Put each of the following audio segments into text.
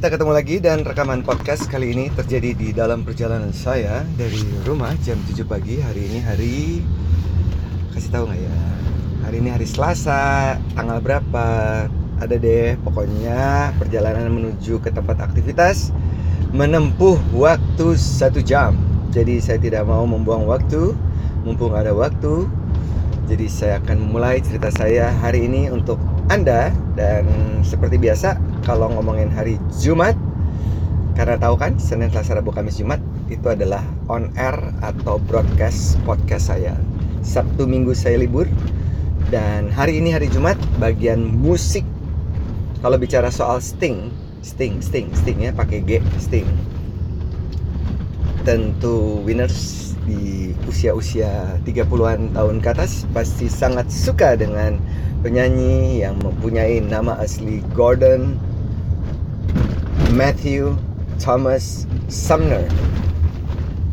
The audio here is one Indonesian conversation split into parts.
kita ketemu lagi dan rekaman podcast kali ini terjadi di dalam perjalanan saya dari rumah jam 7 pagi. Hari ini hari kasih tahu nggak ya? Hari ini hari Selasa, tanggal berapa? Ada deh, pokoknya perjalanan menuju ke tempat aktivitas menempuh waktu satu jam. Jadi saya tidak mau membuang waktu, mumpung ada waktu. Jadi saya akan memulai cerita saya hari ini untuk anda dan seperti biasa kalau ngomongin hari Jumat karena tahu kan Senin, Selasa, Rabu, Kamis, Jumat itu adalah on air atau broadcast podcast saya. Sabtu Minggu saya libur dan hari ini hari Jumat bagian musik. Kalau bicara soal Sting, Sting, Sting, Sting ya pakai G, Sting. Tentu winners di usia-usia 30-an tahun ke atas pasti sangat suka dengan penyanyi yang mempunyai nama asli Gordon Matthew Thomas Sumner.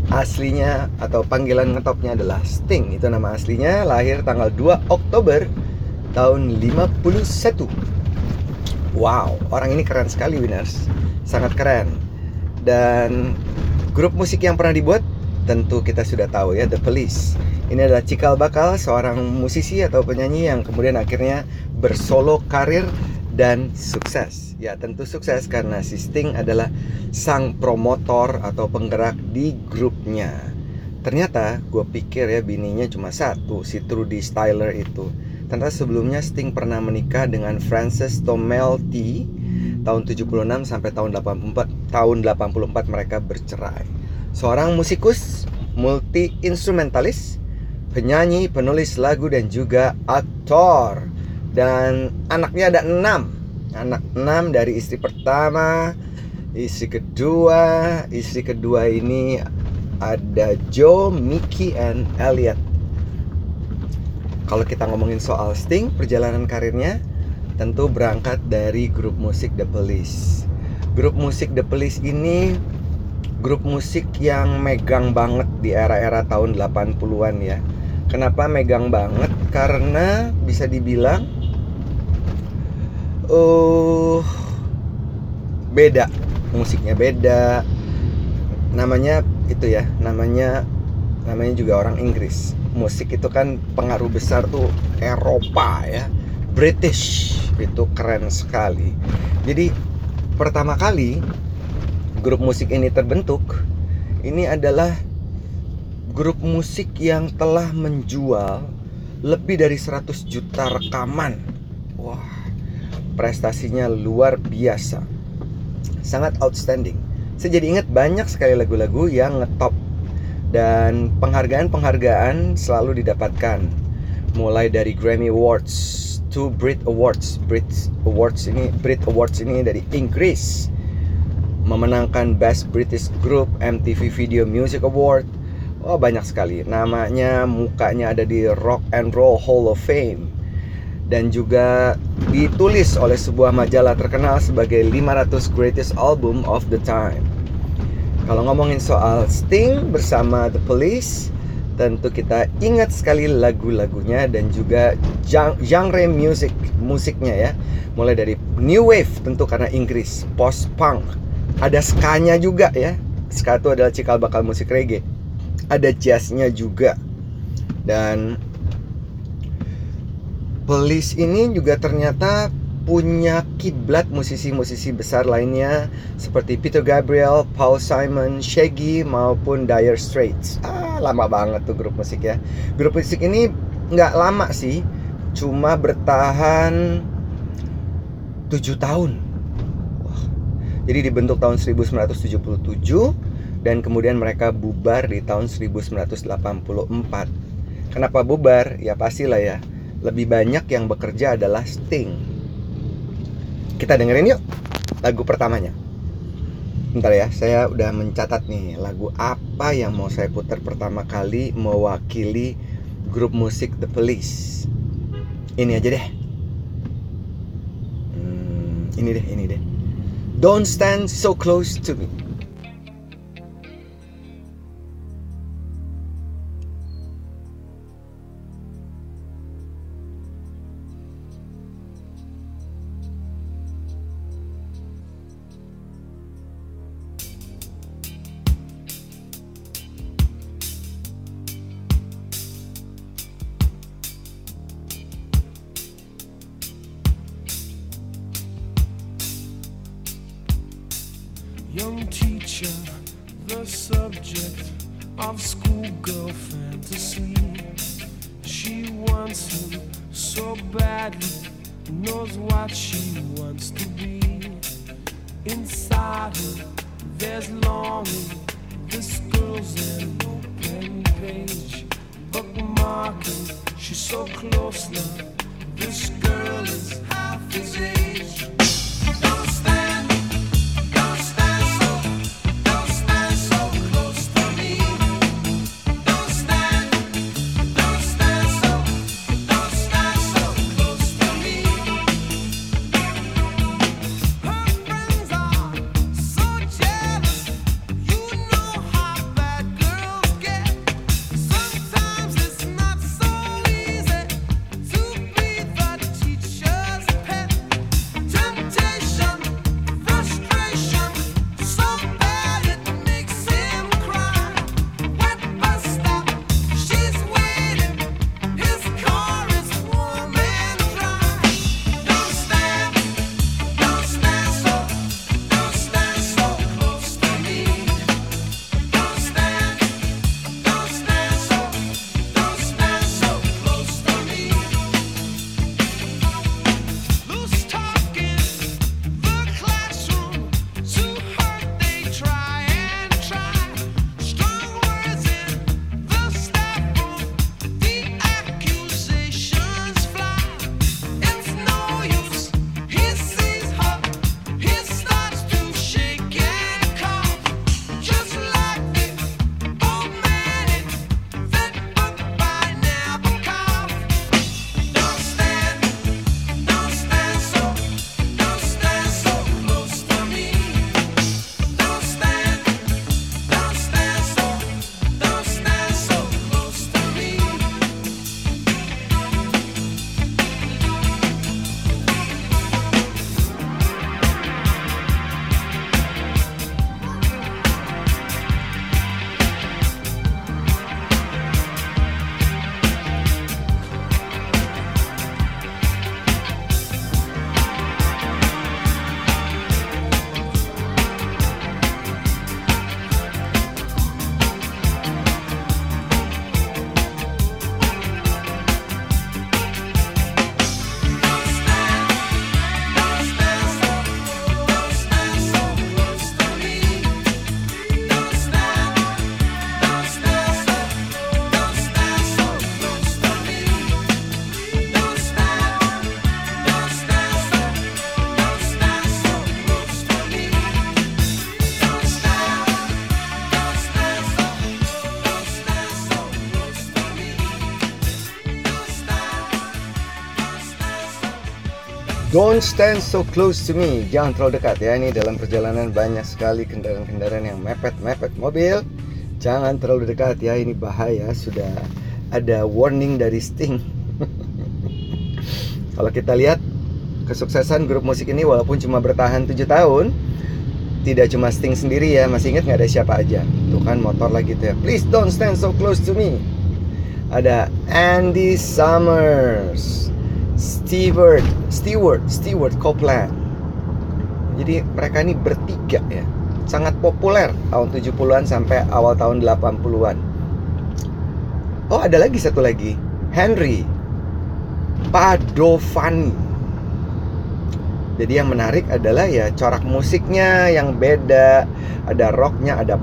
Aslinya atau panggilan ngetopnya adalah Sting. Itu nama aslinya, lahir tanggal 2 Oktober tahun 51. Wow, orang ini keren sekali Winners. Sangat keren. Dan grup musik yang pernah dibuat tentu kita sudah tahu ya The Police ini adalah cikal bakal seorang musisi atau penyanyi yang kemudian akhirnya bersolo karir dan sukses. Ya tentu sukses karena si Sting adalah sang promotor atau penggerak di grupnya. Ternyata gue pikir ya bininya cuma satu, si Trudy Styler itu. Ternyata sebelumnya Sting pernah menikah dengan Frances Tomelty tahun 76 sampai tahun 84 tahun 84 mereka bercerai. Seorang musikus multi instrumentalis penyanyi, penulis lagu dan juga aktor. Dan anaknya ada enam, anak enam dari istri pertama, istri kedua, istri kedua ini ada Joe, Mickey, and Elliot. Kalau kita ngomongin soal Sting, perjalanan karirnya tentu berangkat dari grup musik The Police. Grup musik The Police ini grup musik yang megang banget di era-era tahun 80-an ya. Kenapa megang banget? Karena bisa dibilang uh, beda. Musiknya beda. Namanya itu ya namanya namanya juga orang Inggris. Musik itu kan pengaruh besar tuh Eropa ya. British. Itu keren sekali. Jadi pertama kali grup musik ini terbentuk ini adalah grup musik yang telah menjual lebih dari 100 juta rekaman. Wah, prestasinya luar biasa. Sangat outstanding. Saya jadi ingat banyak sekali lagu-lagu yang ngetop dan penghargaan-penghargaan selalu didapatkan. Mulai dari Grammy Awards to Brit Awards. Brit Awards ini Brit Awards ini dari Inggris memenangkan Best British Group MTV Video Music Award. Oh banyak sekali. Namanya mukanya ada di Rock and Roll Hall of Fame. Dan juga ditulis oleh sebuah majalah terkenal sebagai 500 Greatest Album of the Time. Kalau ngomongin soal Sting bersama The Police Tentu kita ingat sekali lagu-lagunya dan juga genre music musiknya ya. Mulai dari New Wave tentu karena Inggris Post Punk Ada skanya juga ya Ska itu adalah cikal bakal musik reggae ada jazznya juga dan Police ini juga ternyata punya kiblat musisi-musisi besar lainnya seperti Peter Gabriel, Paul Simon, Shaggy maupun Dire Straits. Ah, lama banget tuh grup musik ya. Grup musik ini nggak lama sih, cuma bertahan 7 tahun. Jadi dibentuk tahun 1977 dan kemudian mereka bubar di tahun 1984. Kenapa bubar? Ya pastilah ya. Lebih banyak yang bekerja adalah Sting. Kita dengerin yuk lagu pertamanya. Bentar ya, saya udah mencatat nih lagu apa yang mau saya putar pertama kali mewakili grup musik The Police. Ini aja deh. Hmm, ini deh, ini deh. Don't stand so close to me. Don't stand so close to me. Jangan terlalu dekat ya. Ini dalam perjalanan banyak sekali kendaraan-kendaraan yang mepet-mepet mobil. Jangan terlalu dekat ya. Ini bahaya. Sudah ada warning dari Sting. Kalau kita lihat kesuksesan grup musik ini walaupun cuma bertahan 7 tahun, tidak cuma Sting sendiri ya. Masih ingat nggak ada siapa aja? Tuh kan motor lagi tuh ya. Please don't stand so close to me. Ada Andy Summers, Stewart, Stewart, Stewart Copeland. Jadi mereka ini bertiga ya. Sangat populer tahun 70-an sampai awal tahun 80-an. Oh, ada lagi satu lagi. Henry Padovani. Jadi yang menarik adalah ya corak musiknya yang beda. Ada rocknya, ada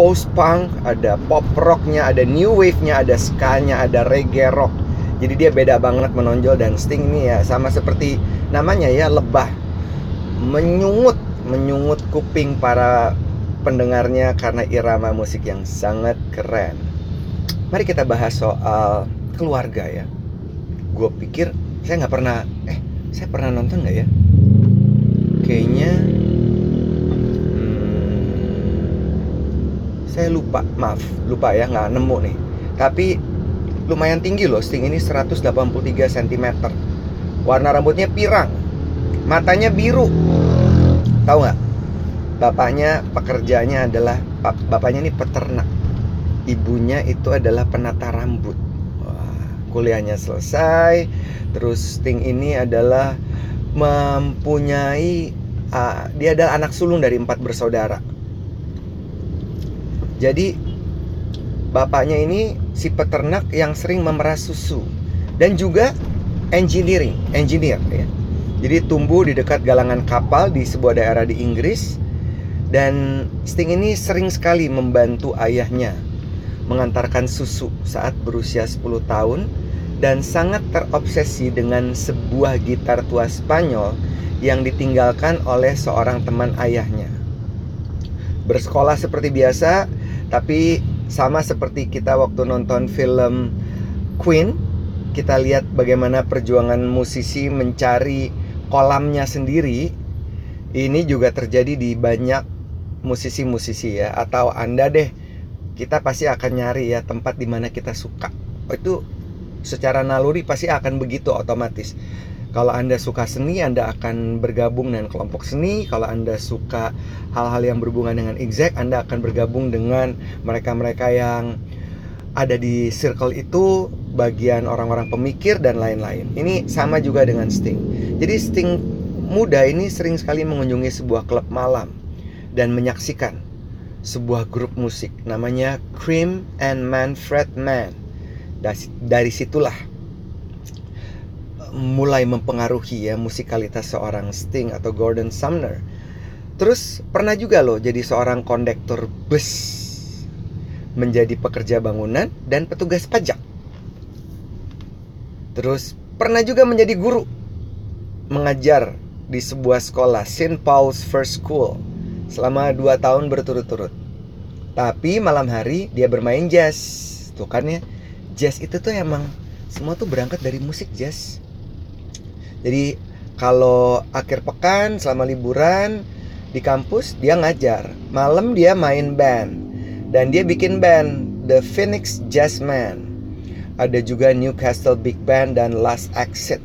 post punk, ada pop rocknya, ada new wave-nya, ada ska-nya, ada reggae rock. Jadi dia beda banget menonjol dan Sting ini ya sama seperti namanya ya lebah menyungut menyungut kuping para pendengarnya karena irama musik yang sangat keren. Mari kita bahas soal keluarga ya. Gue pikir saya nggak pernah eh saya pernah nonton nggak ya? Kayaknya hmm, saya lupa maaf lupa ya nggak nemu nih. Tapi lumayan tinggi loh Sting ini 183 cm warna rambutnya pirang matanya biru. Tahu nggak? Bapaknya pekerjaannya adalah bap- bapaknya ini peternak. Ibunya itu adalah penata rambut. Wah, kuliahnya selesai. Terus Sting ini adalah mempunyai uh, dia adalah anak sulung dari empat bersaudara. Jadi bapaknya ini si peternak yang sering memerah susu dan juga engineering, engineer ya. Jadi tumbuh di dekat galangan kapal di sebuah daerah di Inggris dan Sting ini sering sekali membantu ayahnya mengantarkan susu saat berusia 10 tahun dan sangat terobsesi dengan sebuah gitar tua Spanyol yang ditinggalkan oleh seorang teman ayahnya. Bersekolah seperti biasa, tapi sama seperti kita waktu nonton film Queen, kita lihat bagaimana perjuangan musisi mencari kolamnya sendiri. Ini juga terjadi di banyak musisi-musisi ya atau Anda deh kita pasti akan nyari ya tempat di mana kita suka. Itu secara naluri pasti akan begitu otomatis. Kalau Anda suka seni, Anda akan bergabung dengan kelompok seni. Kalau Anda suka hal-hal yang berhubungan dengan exact, Anda akan bergabung dengan mereka-mereka yang ada di circle itu, bagian orang-orang pemikir dan lain-lain. Ini sama juga dengan Sting. Jadi Sting muda ini sering sekali mengunjungi sebuah klub malam dan menyaksikan sebuah grup musik namanya Cream and Manfred Mann. Dari, dari situlah mulai mempengaruhi ya musikalitas seorang Sting atau Gordon Sumner. Terus pernah juga loh jadi seorang kondektur bus, menjadi pekerja bangunan dan petugas pajak. Terus pernah juga menjadi guru, mengajar di sebuah sekolah St. Paul's First School selama 2 tahun berturut-turut. Tapi malam hari dia bermain jazz. Tuh kan ya, jazz itu tuh emang semua tuh berangkat dari musik jazz. Jadi kalau akhir pekan selama liburan di kampus dia ngajar, malam dia main band dan dia bikin band The Phoenix Jazzmen. Ada juga Newcastle Big Band dan Last Exit.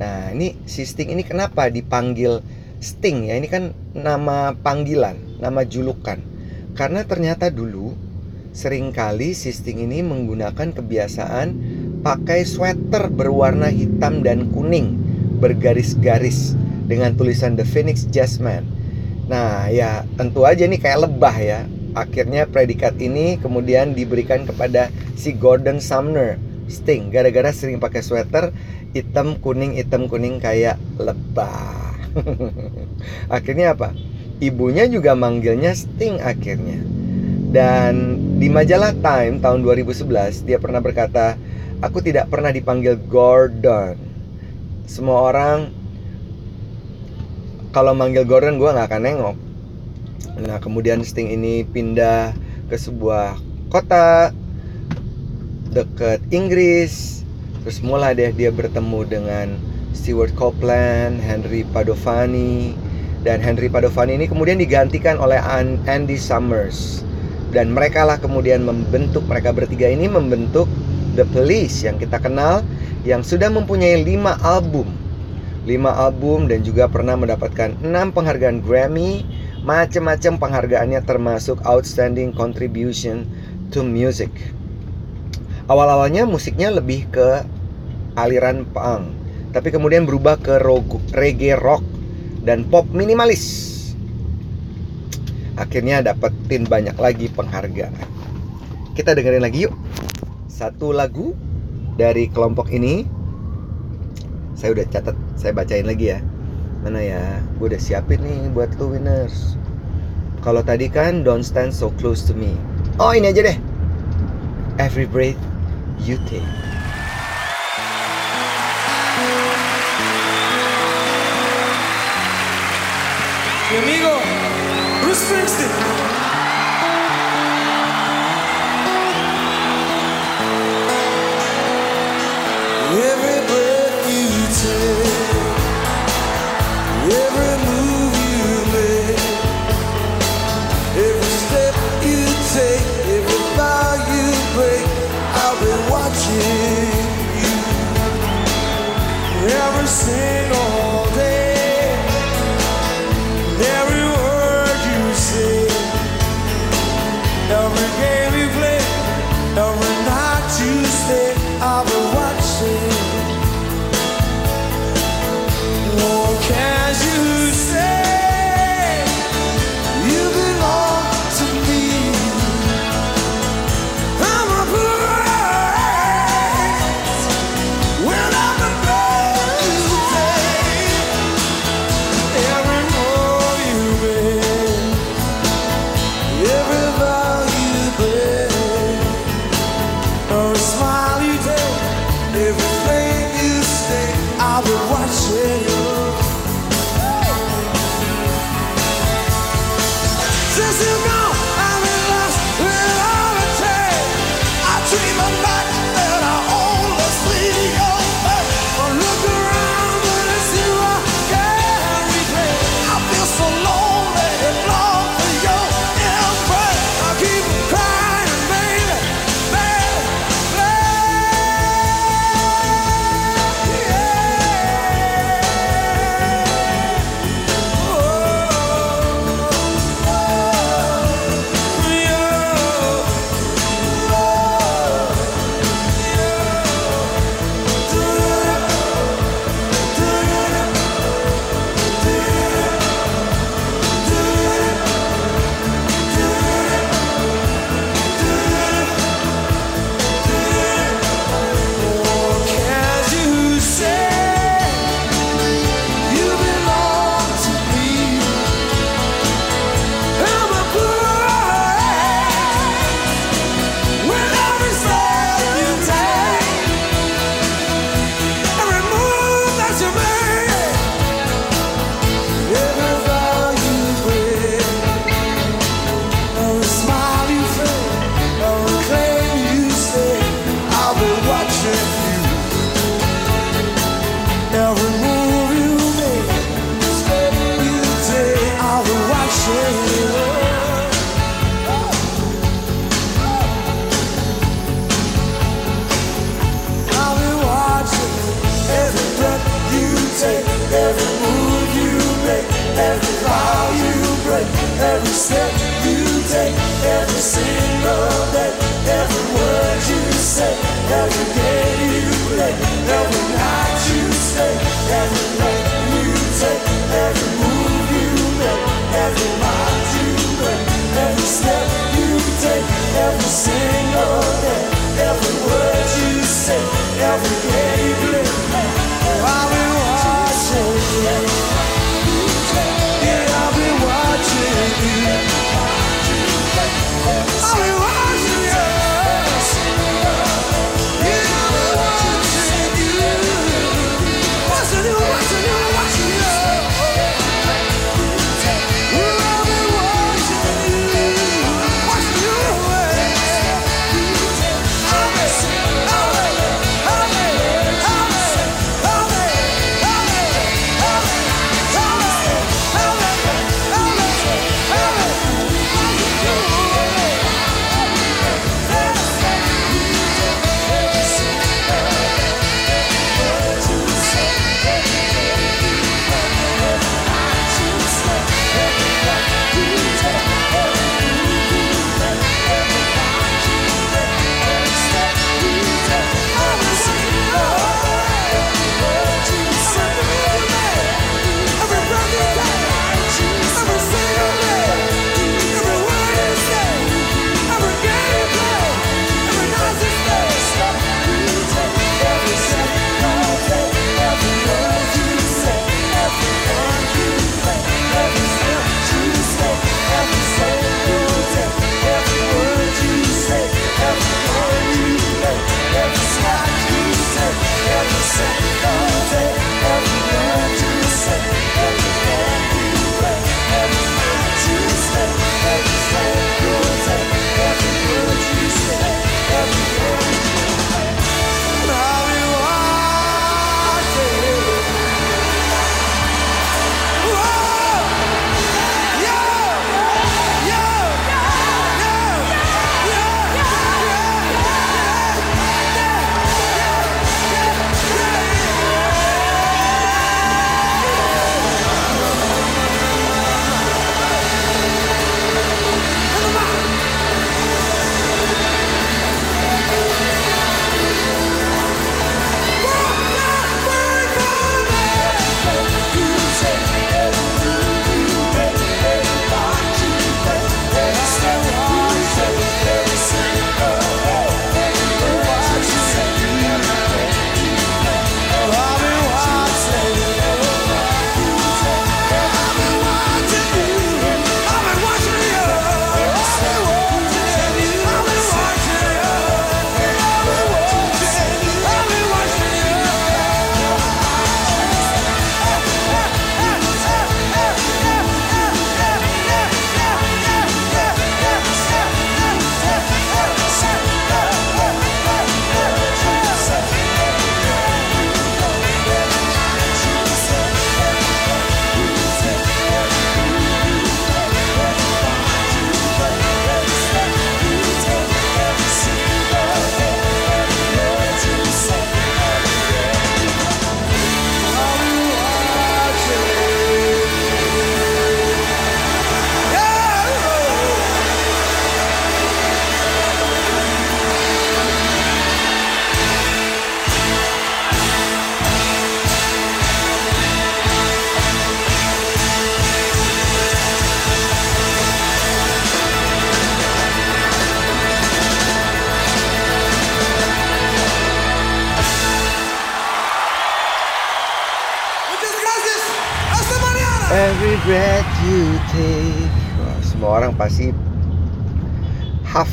Nah, ini si Sting ini kenapa dipanggil Sting ya? Ini kan nama panggilan, nama julukan. Karena ternyata dulu sering kali si Sting ini menggunakan kebiasaan pakai sweater berwarna hitam dan kuning bergaris-garis dengan tulisan The Phoenix Jazzman. Nah, ya tentu aja nih kayak lebah ya. Akhirnya predikat ini kemudian diberikan kepada si Gordon Sumner Sting gara-gara sering pakai sweater hitam kuning hitam kuning kayak lebah. akhirnya apa? Ibunya juga manggilnya Sting akhirnya. Dan di majalah Time tahun 2011 dia pernah berkata, "Aku tidak pernah dipanggil Gordon. Semua orang kalau manggil Gordon gue nggak akan nengok." Nah, kemudian Sting ini pindah ke sebuah kota dekat Inggris. Terus mulai deh dia bertemu dengan Stewart Copeland, Henry Padovani, dan Henry Padovani ini kemudian digantikan oleh Andy Summers. Dan mereka lah kemudian membentuk mereka bertiga ini membentuk The Police yang kita kenal yang sudah mempunyai 5 album. 5 album dan juga pernah mendapatkan 6 penghargaan Grammy, macam-macam penghargaannya termasuk Outstanding Contribution to Music. Awal-awalnya musiknya lebih ke aliran punk, tapi kemudian berubah ke reggae rock dan pop minimalis. Akhirnya dapetin banyak lagi penghargaan. Kita dengerin lagi yuk. Satu lagu dari kelompok ini. Saya udah catat, saya bacain lagi ya. Mana ya? Gue udah siapin nih buat lu winners. Kalau tadi kan Don't Stand So Close to Me. Oh ini aja deh. Every breath you take. Mi amigo Bruce Springsteen.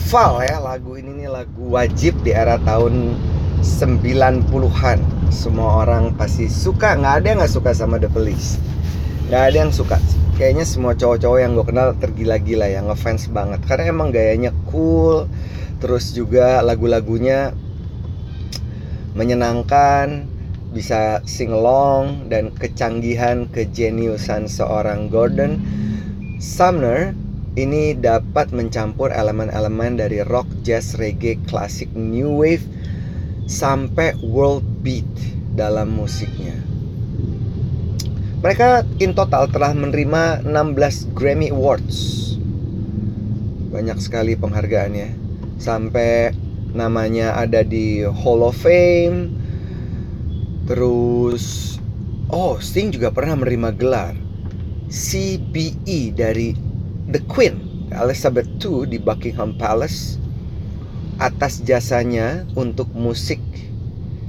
Hafal ya lagu ini nih lagu wajib di era tahun 90-an. Semua orang pasti suka, nggak ada yang nggak suka sama The Police. Nggak ada yang suka. Kayaknya semua cowok-cowok yang gue kenal tergila-gila ya, ngefans banget. Karena emang gayanya cool, terus juga lagu-lagunya menyenangkan, bisa sing along dan kecanggihan kejeniusan seorang Gordon Sumner ini dapat mencampur elemen-elemen dari rock, jazz, reggae, klasik, new wave sampai world beat dalam musiknya. Mereka in total telah menerima 16 Grammy Awards. Banyak sekali penghargaannya. Sampai namanya ada di Hall of Fame. Terus oh, Sting juga pernah menerima gelar CBE dari The Queen Elizabeth II di Buckingham Palace atas jasanya untuk musik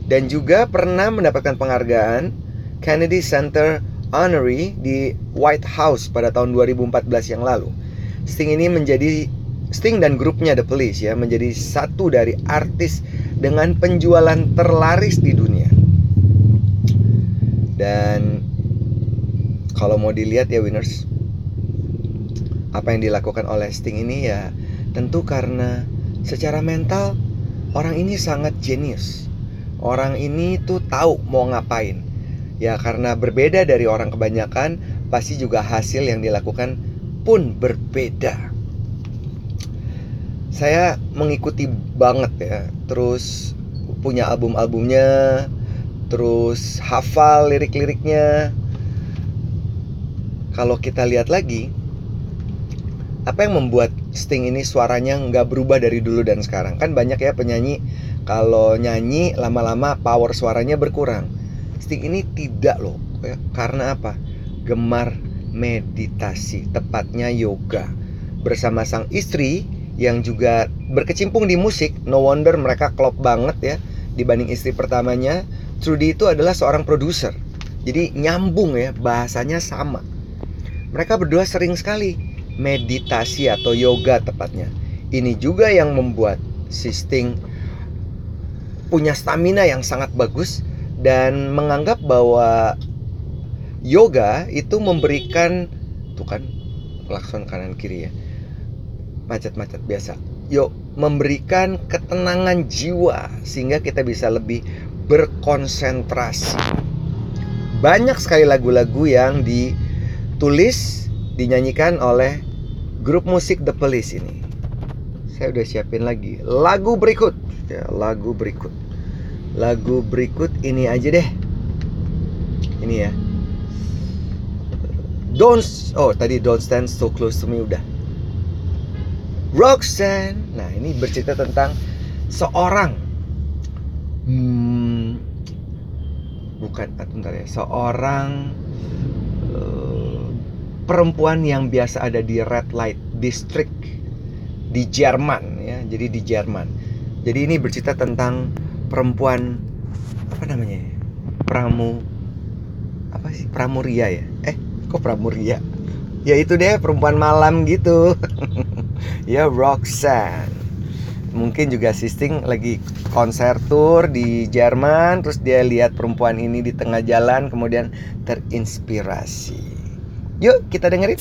dan juga pernah mendapatkan penghargaan Kennedy Center Honorary di White House pada tahun 2014 yang lalu. Sting ini menjadi Sting dan grupnya The Police ya menjadi satu dari artis dengan penjualan terlaris di dunia. Dan kalau mau dilihat ya winners apa yang dilakukan oleh Sting ini ya tentu karena secara mental orang ini sangat jenius. Orang ini tuh tahu mau ngapain. Ya karena berbeda dari orang kebanyakan pasti juga hasil yang dilakukan pun berbeda. Saya mengikuti banget ya. Terus punya album-albumnya, terus hafal lirik-liriknya. Kalau kita lihat lagi, apa yang membuat Sting ini suaranya nggak berubah dari dulu dan sekarang? Kan banyak ya penyanyi kalau nyanyi lama-lama power suaranya berkurang. Sting ini tidak loh, ya. karena apa? Gemar meditasi, tepatnya yoga. Bersama sang istri yang juga berkecimpung di musik, no wonder mereka klop banget ya dibanding istri pertamanya. Trudy itu adalah seorang produser. Jadi nyambung ya, bahasanya sama. Mereka berdua sering sekali meditasi atau yoga tepatnya. Ini juga yang membuat si Sting punya stamina yang sangat bagus dan menganggap bahwa yoga itu memberikan tuh kan klakson kanan kiri ya. Macet-macet biasa. Yuk, memberikan ketenangan jiwa sehingga kita bisa lebih berkonsentrasi. Banyak sekali lagu-lagu yang ditulis dinyanyikan oleh grup musik The Police ini. Saya udah siapin lagi lagu berikut. Ya, lagu berikut. Lagu berikut ini aja deh. Ini ya. Don't oh tadi Don't Stand So Close to Me udah. Roxanne. Nah, ini bercerita tentang seorang hmm, bukan ah, bentar ya, seorang perempuan yang biasa ada di red light district di Jerman ya. Jadi di Jerman. Jadi ini bercerita tentang perempuan apa namanya? ya? Pramu apa sih? Pramuria ya? Eh, kok Pramuria? Ya itu deh perempuan malam gitu. ya Roxanne. Mungkin juga Sisting lagi konser tour di Jerman terus dia lihat perempuan ini di tengah jalan kemudian terinspirasi. Yuk kita dengerin.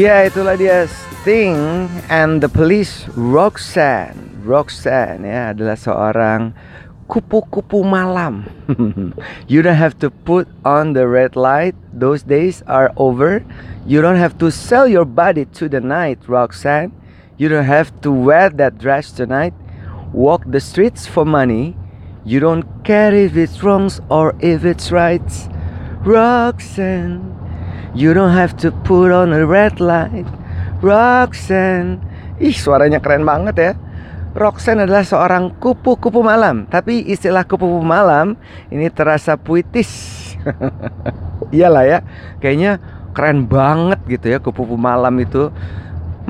Ya itulah dia. Sting and the Police Roxanne. Roxanne ya adalah seorang kupu-kupu malam. You don't have to put on the red light. Those days are over. You don't have to sell your body to the night Roxanne. You don't have to wear that dress tonight. Walk the streets for money. You don't care if it's wrongs or if it's rights. Roxanne You don't have to put on a red light. Roxanne. Ih suaranya keren banget ya. Roxanne adalah seorang kupu-kupu malam. Tapi istilah kupu-kupu malam Ini terasa puitis. Iyalah ya. Kayaknya keren banget gitu ya Kupu-kupu malam itu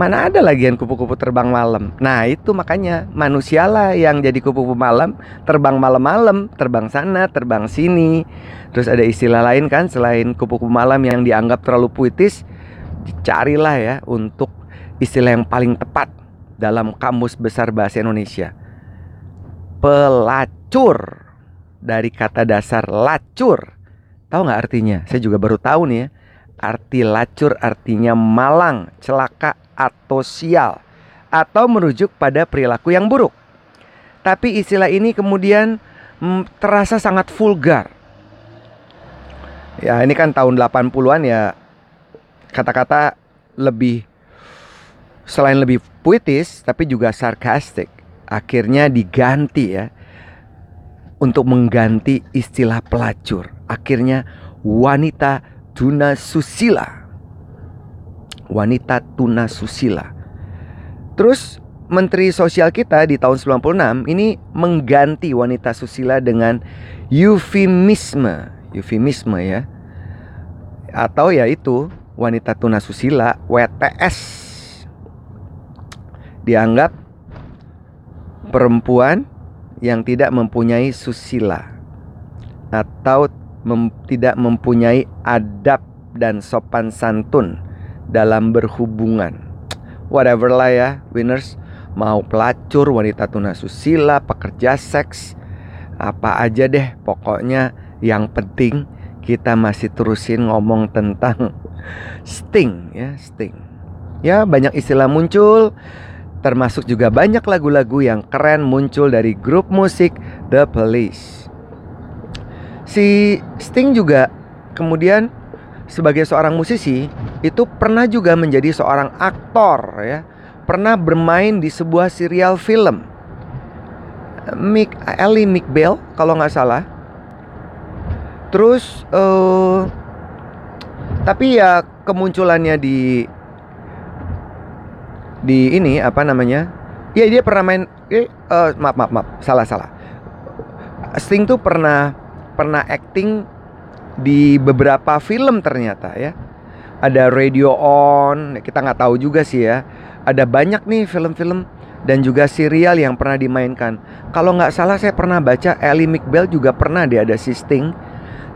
Mana ada lagian kupu-kupu terbang malam? Nah itu makanya manusialah yang jadi kupu-kupu malam. Terbang malam-malam Terbang sana, terbang sini. Terus ada istilah lain kan Selain kupu-kupu malam yang dianggap terlalu puitis Carilah ya untuk istilah yang paling tepat Dalam kamus besar bahasa Indonesia. Pelacur. Dari kata dasar lacur. Tahu nggak artinya? Saya juga baru tahu nih ya Arti lacur artinya malang, celaka, atau sial Atau merujuk pada perilaku yang buruk. Tapi istilah ini kemudian mm, terasa sangat vulgar. Ya ini kan tahun 80-an ya. Kata-kata lebih Selain lebih puitis Tapi juga sarkastik Akhirnya diganti ya. Untuk mengganti istilah pelacur. Akhirnya wanita tuna susila Wanita tuna susila Terus Menteri Sosial kita di tahun 96 ini mengganti wanita susila dengan eufemisme, eufemisme ya. Atau ya itu wanita tuna susila WTS. Dianggap perempuan yang tidak mempunyai susila atau mem- tidak mempunyai adab dan sopan santun dalam berhubungan. Whatever lah ya, winners mau pelacur, wanita tuna susila, pekerja seks, apa aja deh, pokoknya yang penting kita masih terusin ngomong tentang sting ya, sting. Ya, banyak istilah muncul, termasuk juga banyak lagu-lagu yang keren muncul dari grup musik The Police. Si Sting juga kemudian sebagai seorang musisi itu pernah juga menjadi seorang aktor ya. Pernah bermain di sebuah serial film. Mick Ellie McBeal kalau nggak salah. Terus eh tapi ya kemunculannya di di ini apa namanya? Ya dia pernah main eh, eh, maaf maaf maaf salah salah. Sting tuh pernah pernah acting di beberapa film ternyata ya ada Radio On kita nggak tahu juga sih ya ada banyak nih film-film dan juga serial yang pernah dimainkan. Kalau nggak salah saya pernah baca Ellie McBeal juga pernah dia ada si Sting.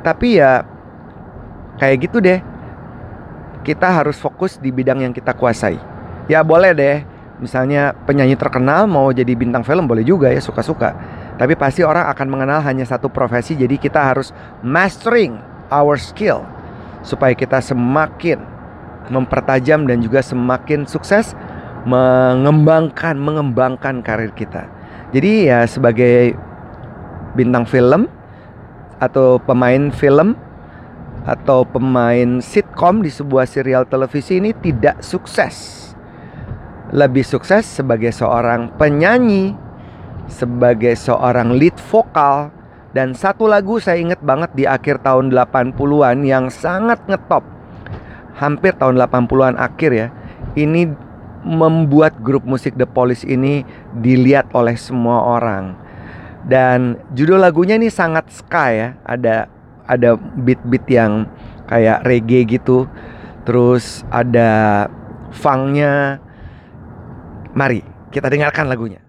Tapi ya kayak gitu deh. Kita harus fokus di bidang yang kita kuasai. Ya boleh deh. Misalnya penyanyi terkenal mau jadi bintang film boleh juga ya suka-suka. Tapi pasti orang akan mengenal hanya satu profesi jadi kita harus mastering our skill supaya kita semakin mempertajam dan juga semakin sukses mengembangkan mengembangkan karir kita. Jadi ya sebagai bintang film atau pemain film atau pemain sitkom di sebuah serial televisi ini tidak sukses. Lebih sukses sebagai seorang penyanyi, sebagai seorang lead vokal dan satu lagu saya ingat banget di akhir tahun 80-an yang sangat ngetop. Hampir tahun 80-an akhir ya. Ini membuat grup musik The Police ini dilihat oleh semua orang. Dan judul lagunya ini sangat ska ya. Ada ada beat-beat yang kayak reggae gitu. Terus ada funknya. Mari kita dengarkan lagunya.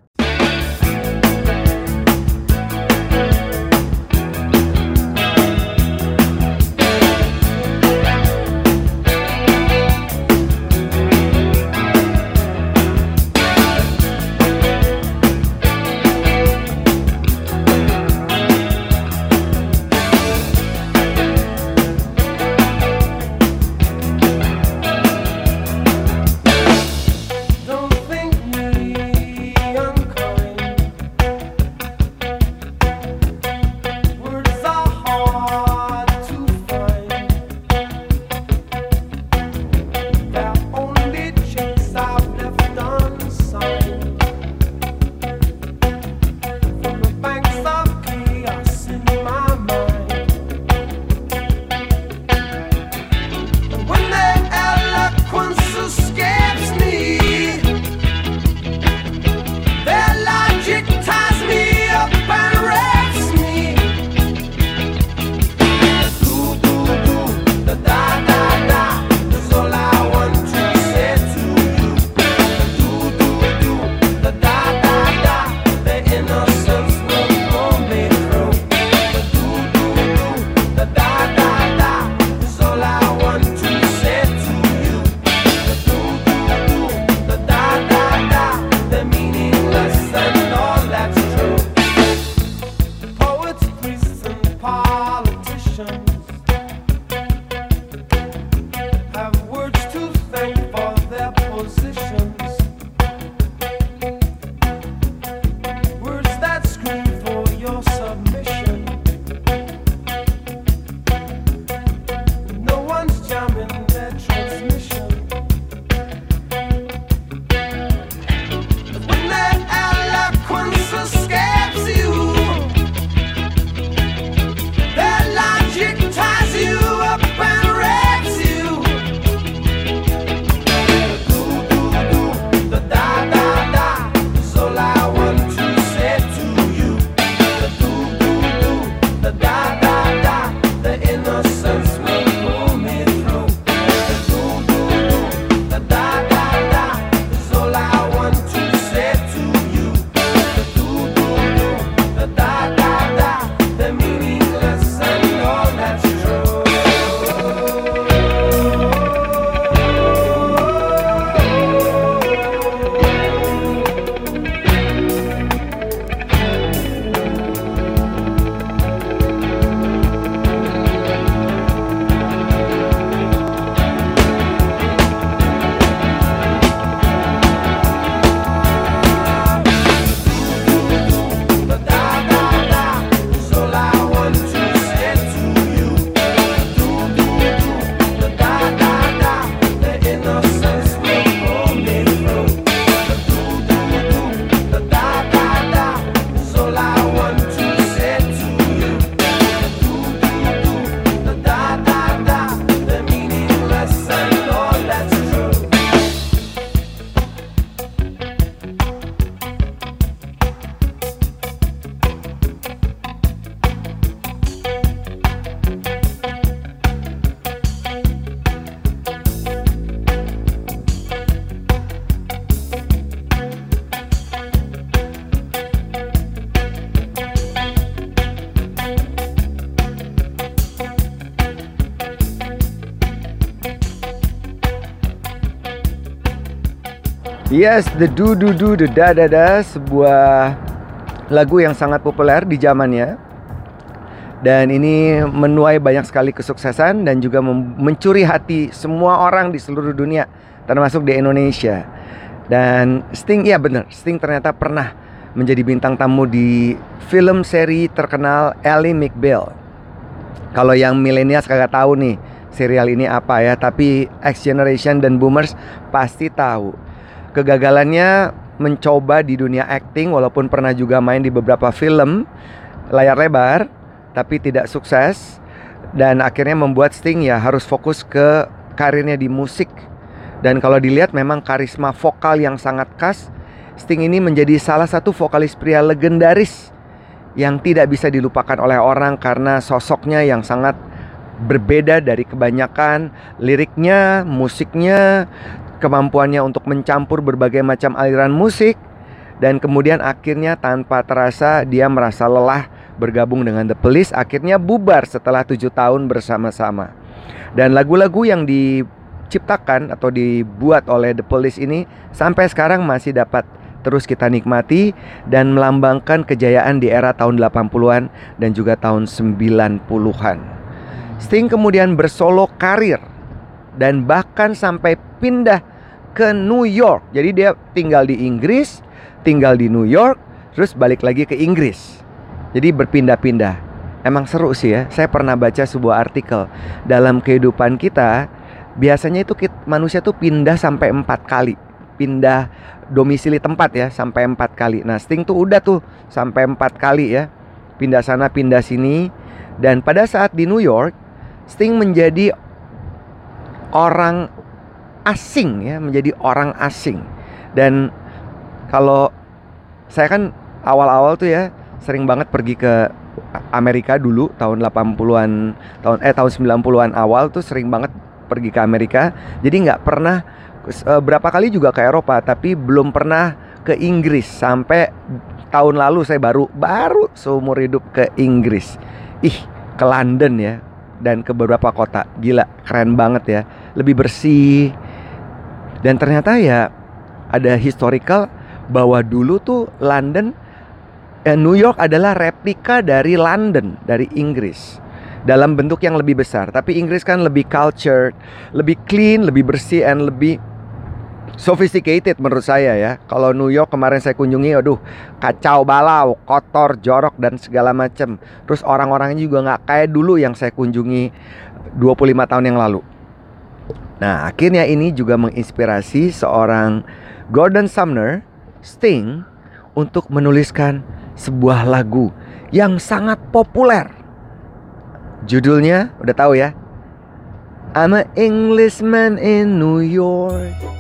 Yes, The Do Do Do The Da Da Da sebuah lagu yang sangat populer di zamannya. Dan ini menuai banyak sekali kesuksesan dan juga mencuri hati semua orang di seluruh dunia, termasuk di Indonesia. Dan Sting, ya benar, Sting ternyata pernah menjadi bintang tamu di film seri terkenal Ally McBeal. Kalau yang milenial kagak tahu nih serial ini apa ya, tapi X Generation dan Boomers pasti tahu. Kegagalannya mencoba di dunia acting walaupun pernah juga main di beberapa film layar lebar tapi tidak sukses dan akhirnya membuat Sting ya harus fokus ke karirnya di musik. Dan kalau dilihat memang karisma vokal yang sangat khas, Sting ini menjadi salah satu vokalis pria legendaris yang tidak bisa dilupakan oleh orang karena sosoknya yang sangat berbeda dari kebanyakan liriknya, musiknya, kemampuannya untuk mencampur berbagai macam aliran musik dan kemudian akhirnya tanpa terasa dia merasa lelah bergabung dengan The Police akhirnya bubar setelah tujuh tahun bersama-sama dan lagu-lagu yang diciptakan atau dibuat oleh The Police ini sampai sekarang masih dapat terus kita nikmati dan melambangkan kejayaan di era tahun 80-an dan juga tahun 90-an. Sting kemudian bersolo karir dan bahkan sampai pindah ke New York. Jadi dia tinggal di Inggris, tinggal di New York, terus balik lagi ke Inggris. Jadi berpindah-pindah. Emang seru sih ya. Saya pernah baca sebuah artikel dalam kehidupan kita biasanya itu kit- manusia tuh pindah sampai empat kali, pindah domisili tempat ya sampai empat kali. Nah Sting tuh udah tuh sampai empat kali ya, pindah sana pindah sini. Dan pada saat di New York, Sting menjadi orang asing ya, menjadi orang asing. Dan kalau saya kan awal-awal tuh ya sering banget pergi ke Amerika dulu tahun 80-an tahun eh tahun 90-an awal tuh sering banget pergi ke Amerika. Jadi nggak pernah eh, berapa kali juga ke Eropa tapi belum pernah ke Inggris sampai tahun lalu saya baru baru seumur hidup ke Inggris. Ih, ke London ya dan ke beberapa kota. Gila, keren banget ya. Lebih bersih. Dan ternyata ya ada historical bahwa dulu tuh London eh, New York adalah replika dari London dari Inggris dalam bentuk yang lebih besar. Tapi Inggris kan lebih cultured, lebih clean, lebih bersih, and lebih sophisticated menurut saya ya. Kalau New York kemarin saya kunjungi, aduh kacau balau, kotor, jorok dan segala macam. Terus orang-orangnya juga nggak kayak dulu yang saya kunjungi 25 tahun yang lalu. Nah, akhirnya ini juga menginspirasi seorang Gordon Sumner, Sting, untuk menuliskan sebuah lagu yang sangat populer. Judulnya udah tahu ya. I'm an Englishman in New York.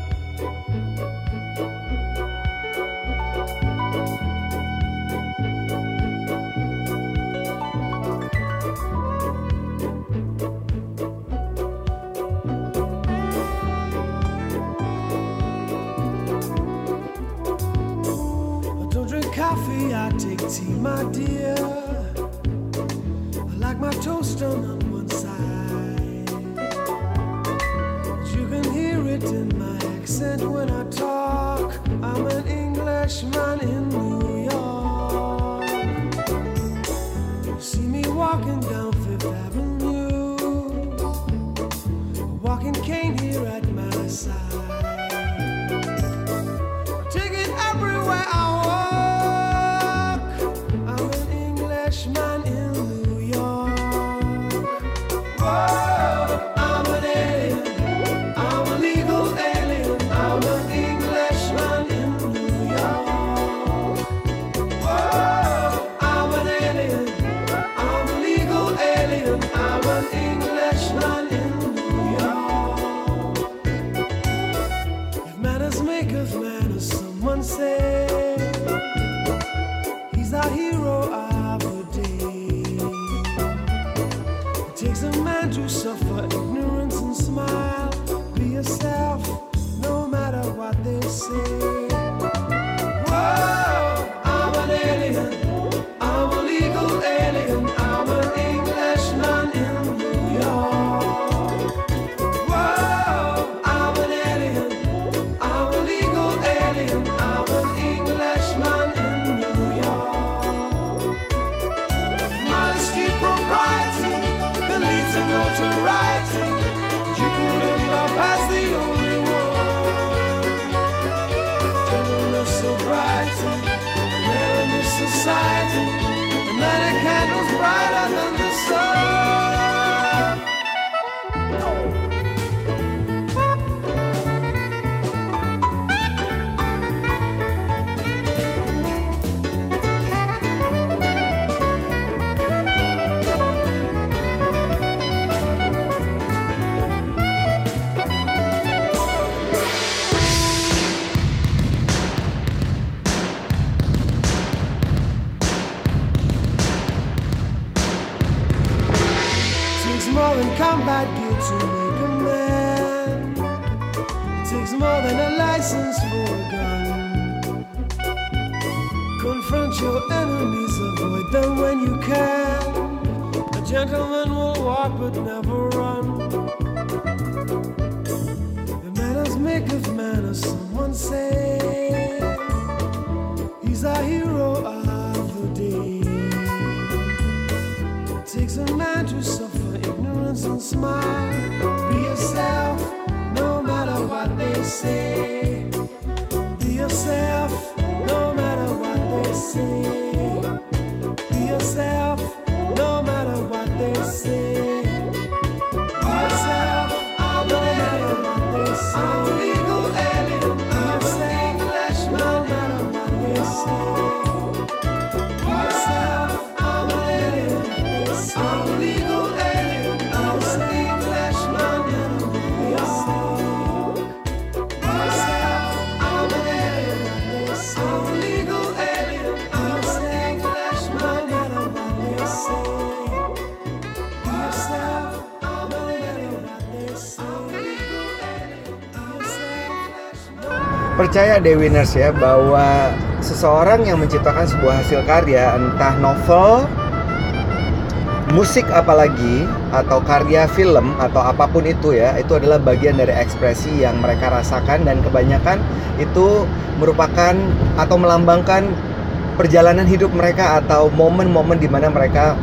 Take tea, my dear. I like my toast done on one side. You can hear it in my accent when I talk. I'm an Englishman in New York. You see me walking down Fifth Avenue, a walking cane here at my side. far. Percaya deh winners ya bahwa seseorang yang menciptakan sebuah hasil karya entah novel, musik apalagi atau karya film atau apa pun itu ya, itu adalah bagian dari ekspresi yang mereka rasakan dan kebanyakan itu merupakan atau melambangkan perjalanan hidup mereka atau momen-momen di mana mereka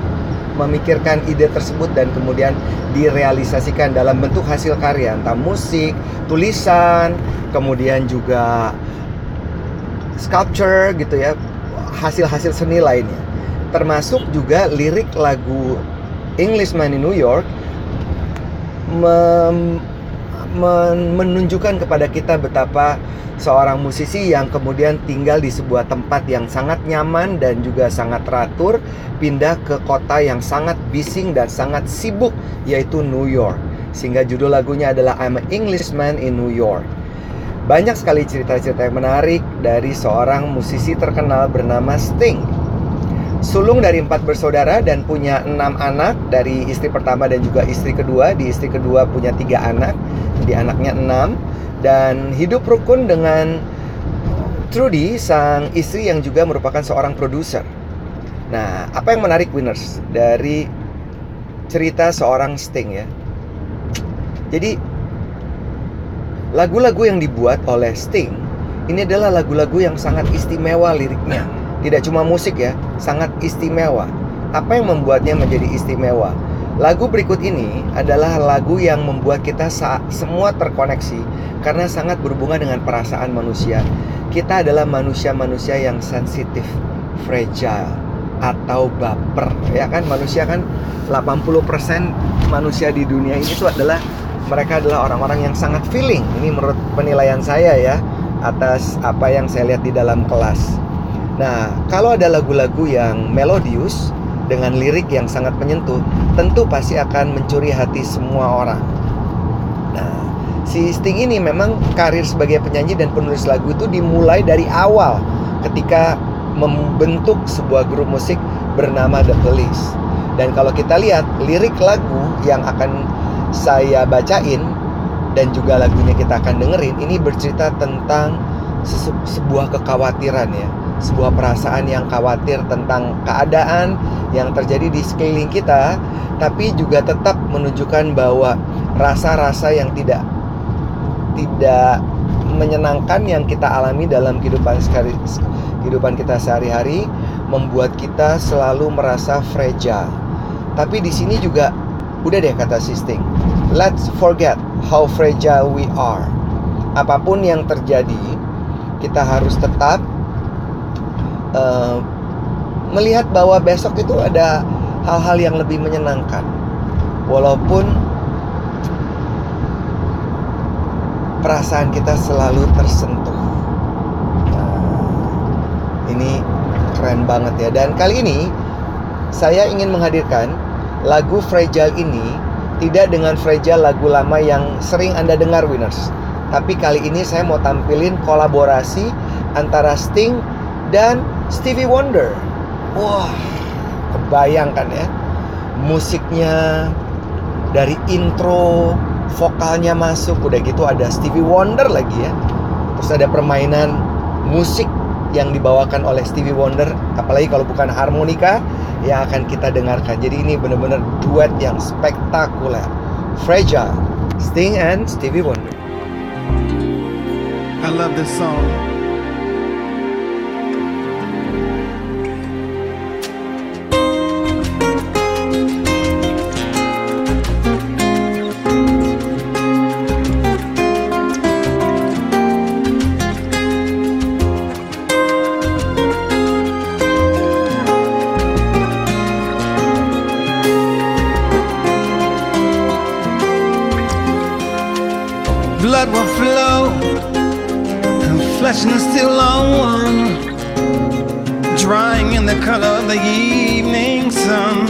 memikirkan ide tersebut dan kemudian direalisasikan dalam bentuk hasil karya entah musik, tulisan, kemudian juga sculpture gitu ya, hasil-hasil seni lainnya. Termasuk juga lirik lagu Englishman in New York menunjukkan kepada kita betapa seorang musisi yang kemudian tinggal di sebuah tempat yang sangat nyaman dan juga sangat teratur pindah ke kota yang sangat bising dan sangat sibuk yaitu New York. Sehingga judul lagunya adalah I'm an Englishman in New York. Banyak sekali cerita-cerita yang menarik dari seorang musisi terkenal bernama Sting. Sulung dari empat bersaudara dan punya enam anak dari istri pertama dan juga istri kedua. Di istri kedua punya tiga anak, jadi anaknya enam dan hidup rukun dengan Trudy, sang istri yang juga merupakan seorang produser. Nah, apa yang menarik winners dari cerita seorang Sting ya? Jadi lagu-lagu yang dibuat oleh Sting ini adalah lagu-lagu yang sangat istimewa liriknya. Tidak cuma musik ya, sangat istimewa. Apa yang membuatnya menjadi istimewa? Lagu berikut ini adalah lagu yang membuat kita semua terkoneksi karena sangat berhubungan dengan perasaan manusia. Kita adalah manusia-manusia yang sensitif, fragile atau baper. Ya kan manusia kan 80% manusia di dunia ini tuh adalah mereka adalah orang-orang yang sangat feeling. Ini menurut penilaian saya ya atas apa yang saya lihat di dalam kelas. Nah, kalau ada lagu-lagu yang melodius dengan lirik yang sangat menyentuh, tentu pasti akan mencuri hati semua orang. Nah, si Sting ini memang karir sebagai penyanyi dan penulis lagu itu dimulai dari awal ketika membentuk sebuah grup musik bernama The Police. Dan kalau kita lihat lirik lagu yang akan saya bacain dan juga lagunya kita akan dengerin ini bercerita tentang sebuah kekhawatiran ya sebuah perasaan yang khawatir tentang keadaan yang terjadi di sekeliling kita tapi juga tetap menunjukkan bahwa rasa-rasa yang tidak tidak menyenangkan yang kita alami dalam kehidupan sekali kehidupan kita sehari-hari membuat kita selalu merasa fragile. Tapi di sini juga udah deh kata Sisting. Let's forget how fragile we are. Apa pun yang terjadi, kita harus tetap eh, melihat bahwa besok itu ada hal-hal yang lebih menyenangkan. Walaupun perasaan kita selalu tersentuh. Nah, ini keren banget ya. Dan kali ini saya ingin menghadirkan lagu Fragile ini tidak dengan Fragile lagu lama yang sering Anda dengar winners. Tapi kali ini saya mau tampilin kolaborasi antara Sting dan Stevie Wonder. Wah, kebayangkan ya. Musiknya dari intro vokalnya masuk udah gitu ada Stevie Wonder lagi ya terus ada permainan musik yang dibawakan oleh Stevie Wonder apalagi kalau bukan harmonika yang akan kita dengarkan jadi ini benar-benar duet yang spektakuler Fragile Sting and Stevie Wonder I love this song. And steel on drying in the color of the evening sun.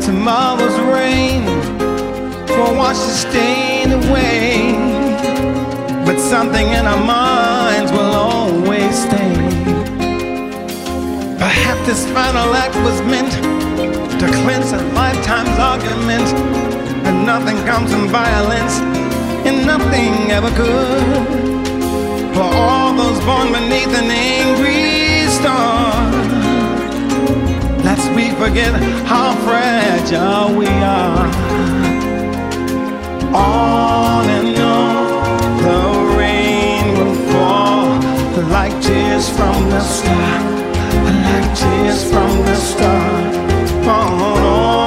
Tomorrow's rain will wash the stain away, but something in our minds will always stay. Perhaps this final act was meant to cleanse a lifetime's argument, and nothing comes from violence, and nothing ever could. For all those born beneath an angry star, lest we forget how fragile we are. On and on, the rain will fall like tears from the star, like tears from the star. On, on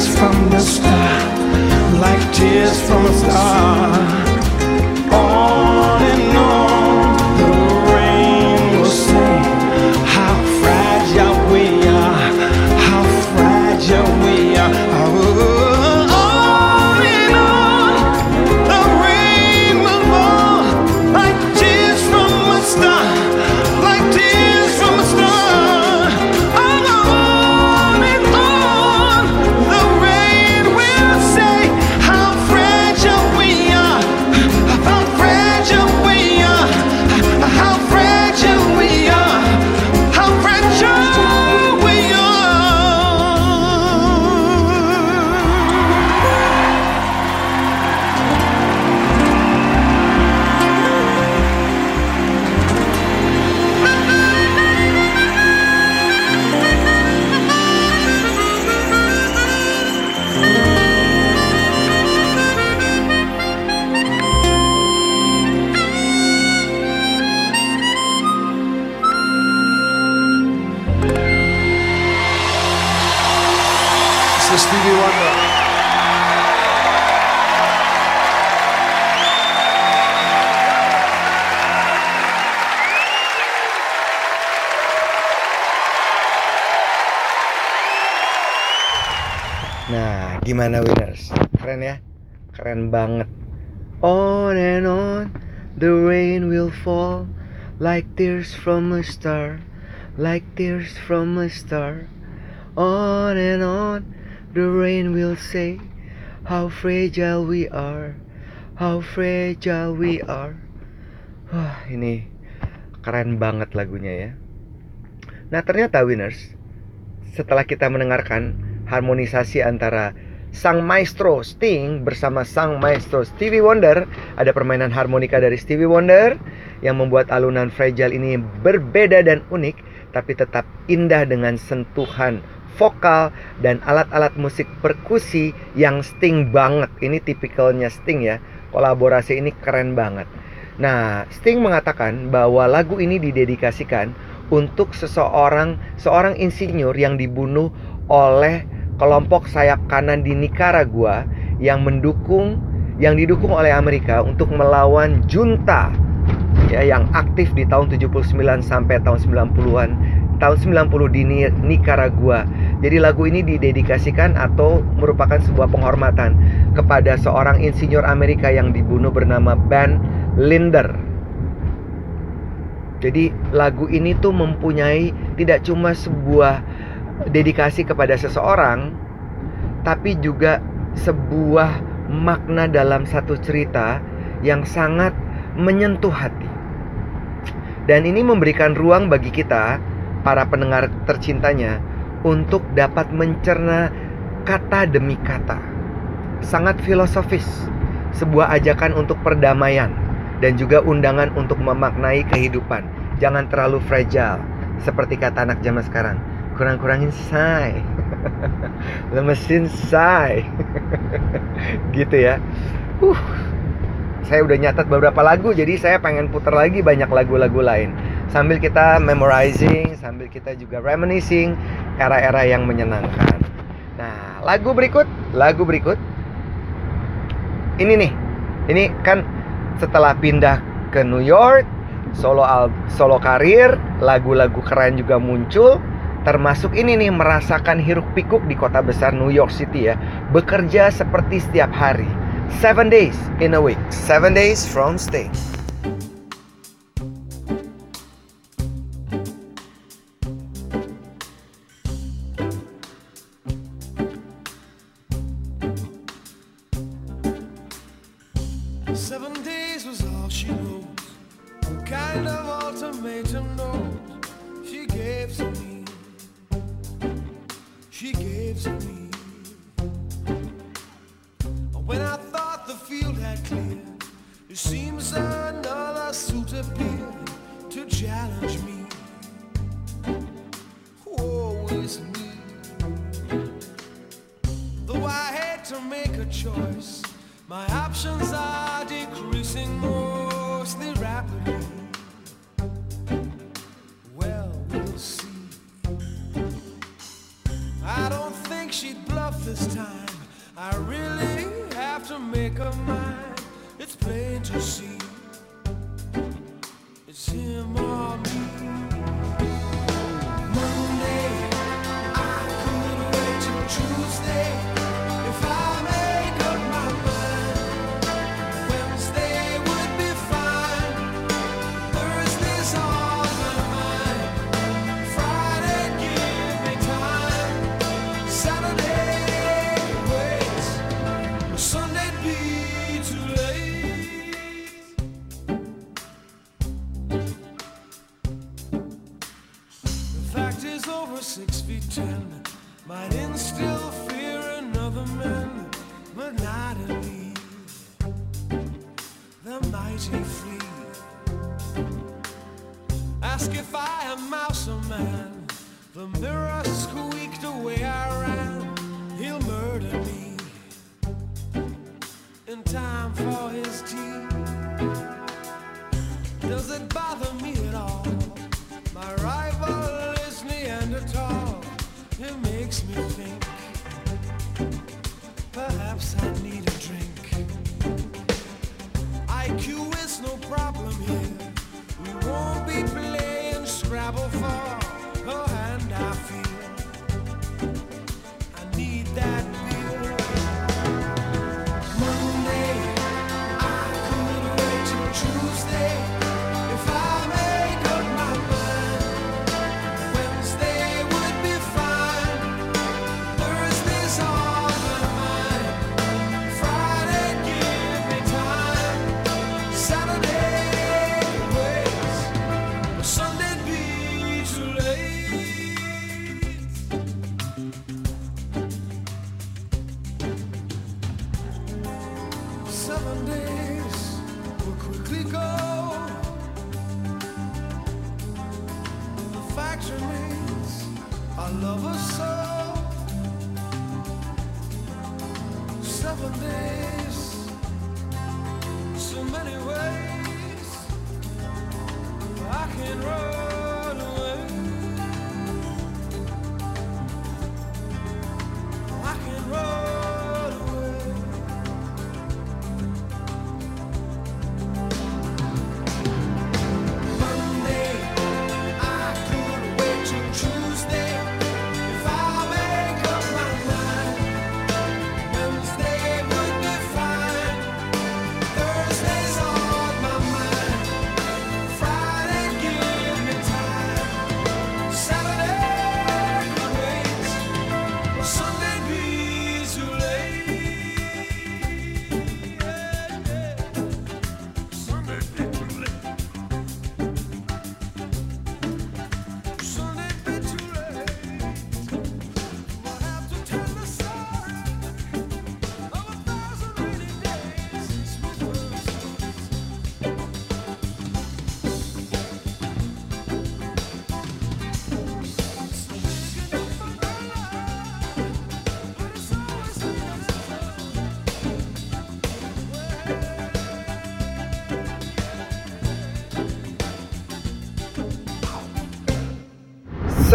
tears from the star, like tears from a star. Keren banget. On and on, the rain will fall like tears from a star, like tears from a star. On and on, the rain will say how fragile we are, how fragile we are. Wah, ini keren banget lagunya ya. Nah, ternyata winners, setelah kita mendengarkan harmonisasi antara sang maestro Sting bersama sang maestro Stevie Wonder, ada permainan harmonika dari Stevie Wonder yang membuat alunan fragile ini berbeda dan unik tapi tetap indah dengan sentuhan vokal dan alat-alat musik perkusi yang Sting banget. Ini tipikalnya Sting ya. Kolaborasi ini keren banget. Nah, Sting mengatakan bahwa lagu ini didedikasikan untuk seseorang seorang insinyur yang dibunuh oleh kelompok sayap kanan di Nicaragua yang mendukung yang didukung oleh Amerika untuk melawan junta ya yang aktif di tahun 79 sampai tahun 90-an tahun 90 di Ni- Nicaragua. Jadi lagu ini didedikasikan atau merupakan sebuah penghormatan kepada seorang insinyur Amerika yang dibunuh bernama Ben Linder. Jadi lagu ini tuh mempunyai tidak cuma sebuah dedikasi kepada seseorang tapi juga sebuah makna dalam satu cerita yang sangat menyentuh hati. Dan ini memberikan ruang bagi kita para pendengar tercintanya untuk dapat mencerna kata demi kata. Sangat filosofis, sebuah ajakan untuk perdamaian dan juga undangan untuk memaknai kehidupan. Jangan terlalu fragile seperti kata anak zaman sekarang. Kurang-kurangin say. Lemesin say. gitu ya. Uh, saya udah nyatat beberapa lagu jadi saya pengen putar lagi banyak lagu-lagu lain sambil kita memorizing sambil kita juga reminiscing era-era yang menyenangkan nah lagu berikut lagu berikut ini nih ini kan setelah pindah ke New York solo al solo karir lagu-lagu keren juga muncul termasuk ini nih merasakan hiruk pikuk di kota besar New York City ya bekerja seperti setiap hari Seven days in a week. Seven days from Sting. To challenge me. Woe is me. Though I had to make a choice, my options are Seven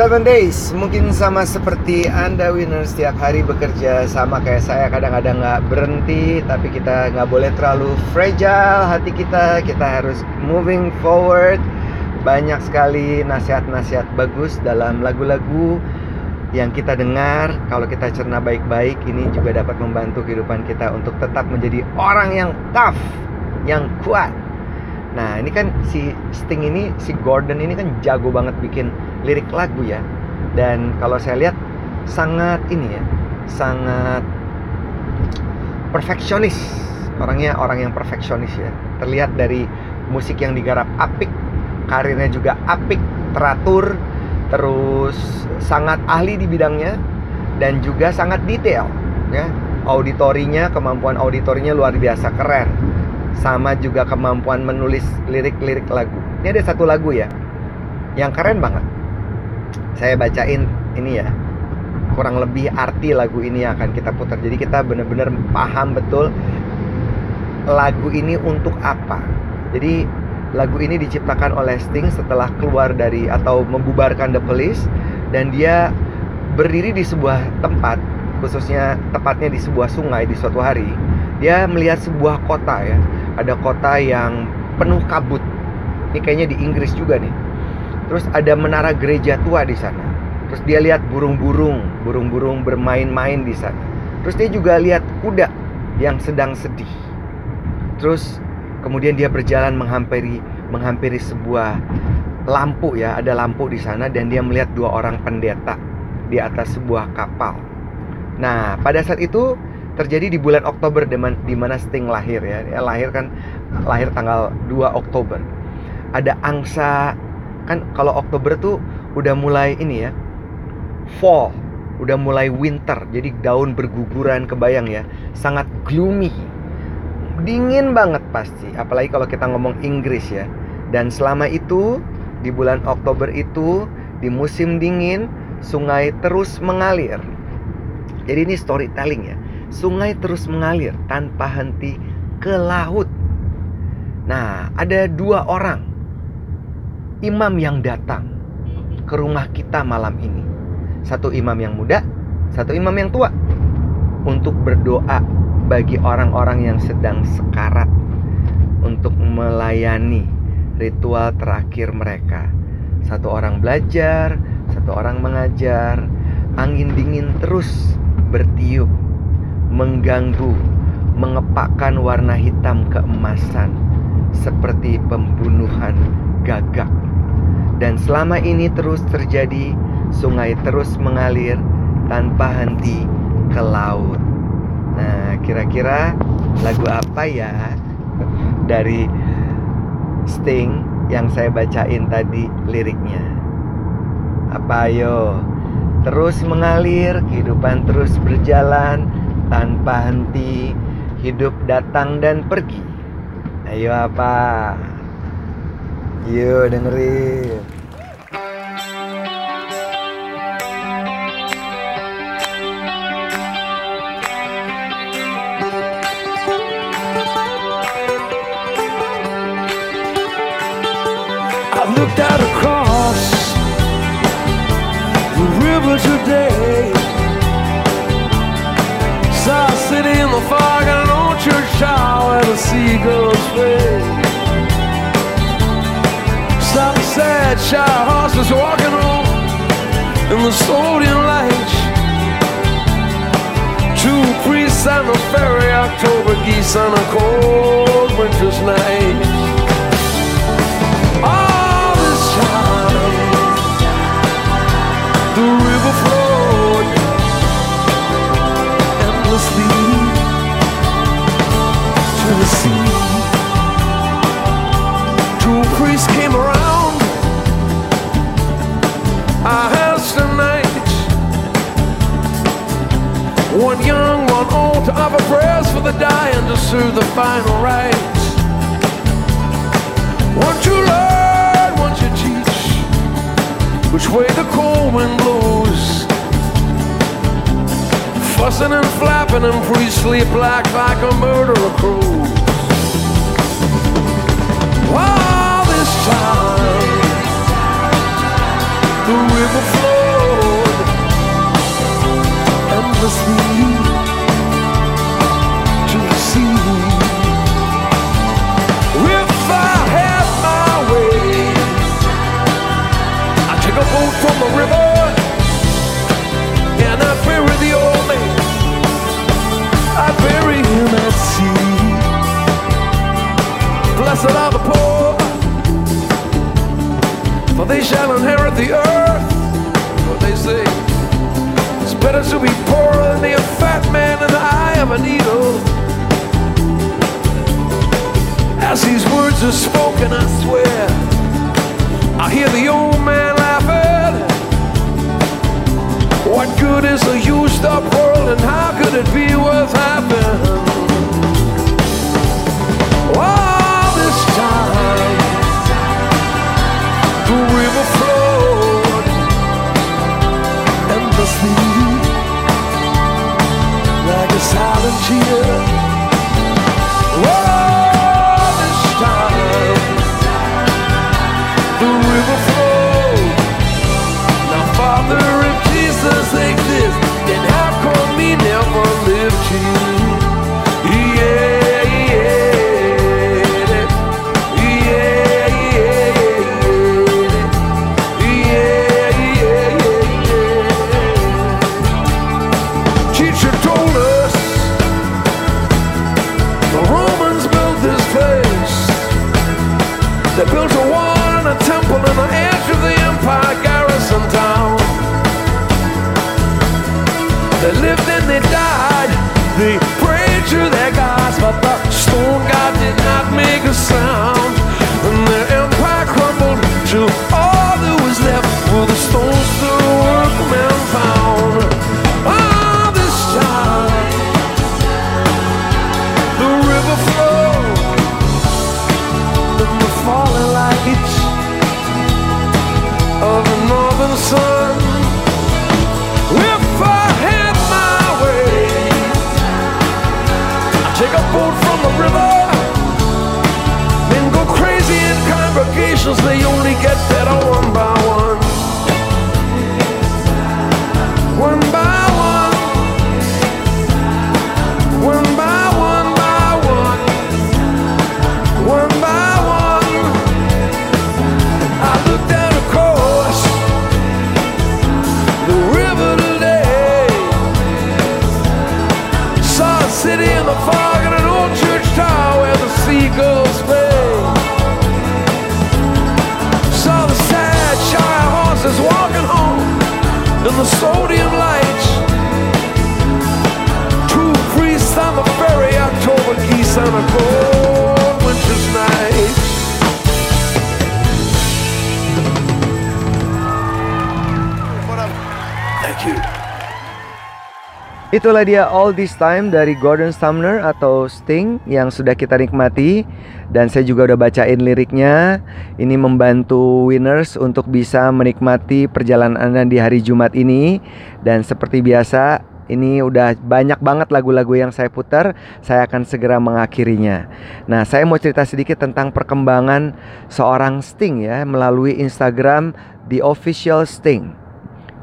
11 days mungkin sama seperti Anda winner setiap hari bekerja sama kayak saya. Kadang-kadang nggak -kadang berhenti tapi kita nggak boleh terlalu fragile hati kita. Kita harus moving forward. Banyak sekali nasihat-nasihat bagus dalam lagu-lagu yang kita dengar. Kalau kita cerna baik-baik ini juga dapat membantu kehidupan kita untuk tetap menjadi orang yang tough yang kuat. Nah ini kan si Sting ini si Gordon ini kan jago banget bikin lirik lagu ya. Dan kalau saya lihat sangat ini ya Sangat perfeksionis. Orangnya orang yang perfeksionis ya. Terlihat dari musik yang digarap apik Karirnya juga apik, teratur Terus sangat ahli di bidangnya Dan juga sangat detail ya. Auditorinya, kemampuan auditorinya luar biasa keren. Sama juga kemampuan menulis lirik-lirik lagu. Ini ada satu lagu ya, yang keren banget. Saya bacain ini ya, kurang lebih arti lagu ini yang akan kita putar. Jadi kita benar-benar paham betul lagu ini untuk apa. Jadi lagu ini diciptakan oleh Sting setelah keluar dari atau membubarkan The Police dan dia berdiri di sebuah tempat khususnya tepatnya di sebuah sungai di suatu hari. Dia melihat sebuah kota ya. Ada kota yang penuh kabut. Ini kayaknya di Inggris juga nih terus ada menara gereja tua di sana terus dia lihat burung-burung burung-burung bermain-main di sana terus dia juga lihat kuda yang sedang sedih terus kemudian dia berjalan menghampiri menghampiri sebuah lampu ya ada lampu di sana dan dia melihat dua orang pendeta di atas sebuah kapal nah pada saat itu terjadi di bulan Oktober di man- di mana Sting lahir ya. Dia lahir kan lahir tanggal 2 Oktober. Ada angsa kan kalau Oktober tuh udah mulai ini ya. Fall, udah mulai winter. Jadi daun berguguran kebayang ya. Sangat gloomy. Dingin banget pasti, apalagi kalau kita ngomong Inggris ya. Dan selama itu di bulan Oktober itu di musim dingin sungai terus mengalir. Jadi ini storytelling ya sungai terus mengalir tanpa henti ke laut. Nah, ada dua orang imam yang datang ke rumah kita malam ini. Satu imam yang muda, satu imam yang tua untuk berdoa bagi orang-orang yang sedang sekarat untuk melayani ritual terakhir mereka. Satu orang belajar, satu orang mengajar. Angin dingin terus bertiup mengganggu, mengepakkan warna hitam keemasan seperti pembunuhan gagak. Dan selama ini terus terjadi, sungai terus mengalir tanpa henti ke laut. Nah, kira-kira lagu apa ya dari Sting yang saya bacain tadi liriknya? Apa ayo? Terus mengalir, kehidupan terus berjalan, tanpa henti hidup datang dan pergi ayo apa yuk dengerin The sad shy horses walking home in the sodium lights. Two priests on the ferry, October geese on a cold winter's night. Offer prayers for the dying to soothe the final rites. One to learn, one to teach which way the cold wind blows. Fussing and flapping and priests sleep black like a murderer crows. All this time, the river flowed endlessly Boat from the river and I'd bury the old man. I'd bury him at sea. Blessed are the poor, for they shall inherit the earth. What they say. It's better to be poor than be a fat man in the eye of a needle. As these words are spoken, I swear, I hear the old man What good is a used up world and how could it be worth having? All this time, the river flowed endlessly like a silent tear. Congregations. They only get Itulah dia All This Time dari Gordon Sumner atau Sting yang sudah kita nikmati dan saya juga udah bacain liriknya. Ini membantu winners untuk bisa menikmati perjalanan Anda di hari Jumat ini dan seperti biasa Ini udah banyak banget lagu-lagu yang saya putar. Saya akan segera mengakhirinya. Nah, saya mau cerita sedikit tentang perkembangan seorang Sting ya melalui Instagram The Official Sting.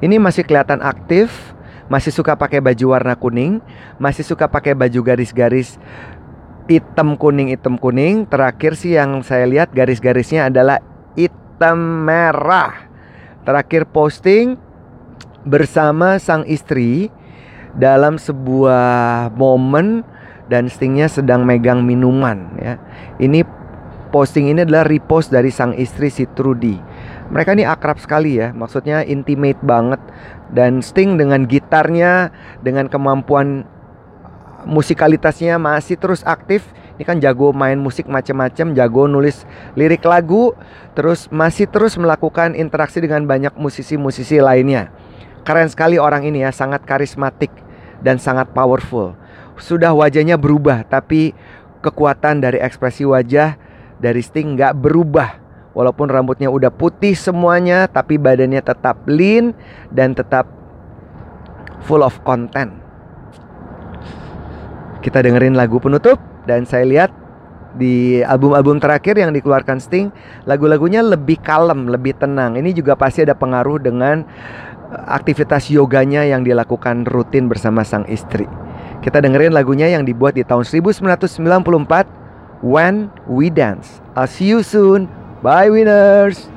Ini masih kelihatan aktif, masih suka pakai baju warna kuning, masih suka pakai baju garis-garis hitam kuning hitam kuning. Terakhir sih yang saya lihat garis-garisnya adalah hitam merah. Terakhir posting bersama sang istri dalam sebuah momen dan Stingnya sedang megang minuman ya. Ini posting ini adalah repost dari sang istri si Trudy. Mereka ini akrab sekali ya, maksudnya intimate banget dan Sting dengan gitarnya, dengan kemampuan musikalitasnya masih terus aktif. Ini kan jago main musik macam-macam, jago nulis lirik lagu, terus masih terus melakukan interaksi dengan banyak musisi-musisi lainnya. Keren sekali orang ini ya, sangat karismatik dan sangat powerful. Sudah wajahnya berubah, tapi kekuatan dari ekspresi wajah dari Sting nggak berubah. Walaupun rambutnya udah putih semuanya, tapi badannya tetap lean dan tetap full of content. Kita dengerin lagu penutup dan saya lihat di album-album terakhir yang dikeluarkan Sting, lagu-lagunya lebih kalem, lebih tenang. Ini juga pasti ada pengaruh dengan eh, aktivitas yoganya yang dilakukan rutin bersama sang istri. Kita dengerin lagunya yang dibuat di tahun 1994, When We Dance. I'll see you soon. Bye winners.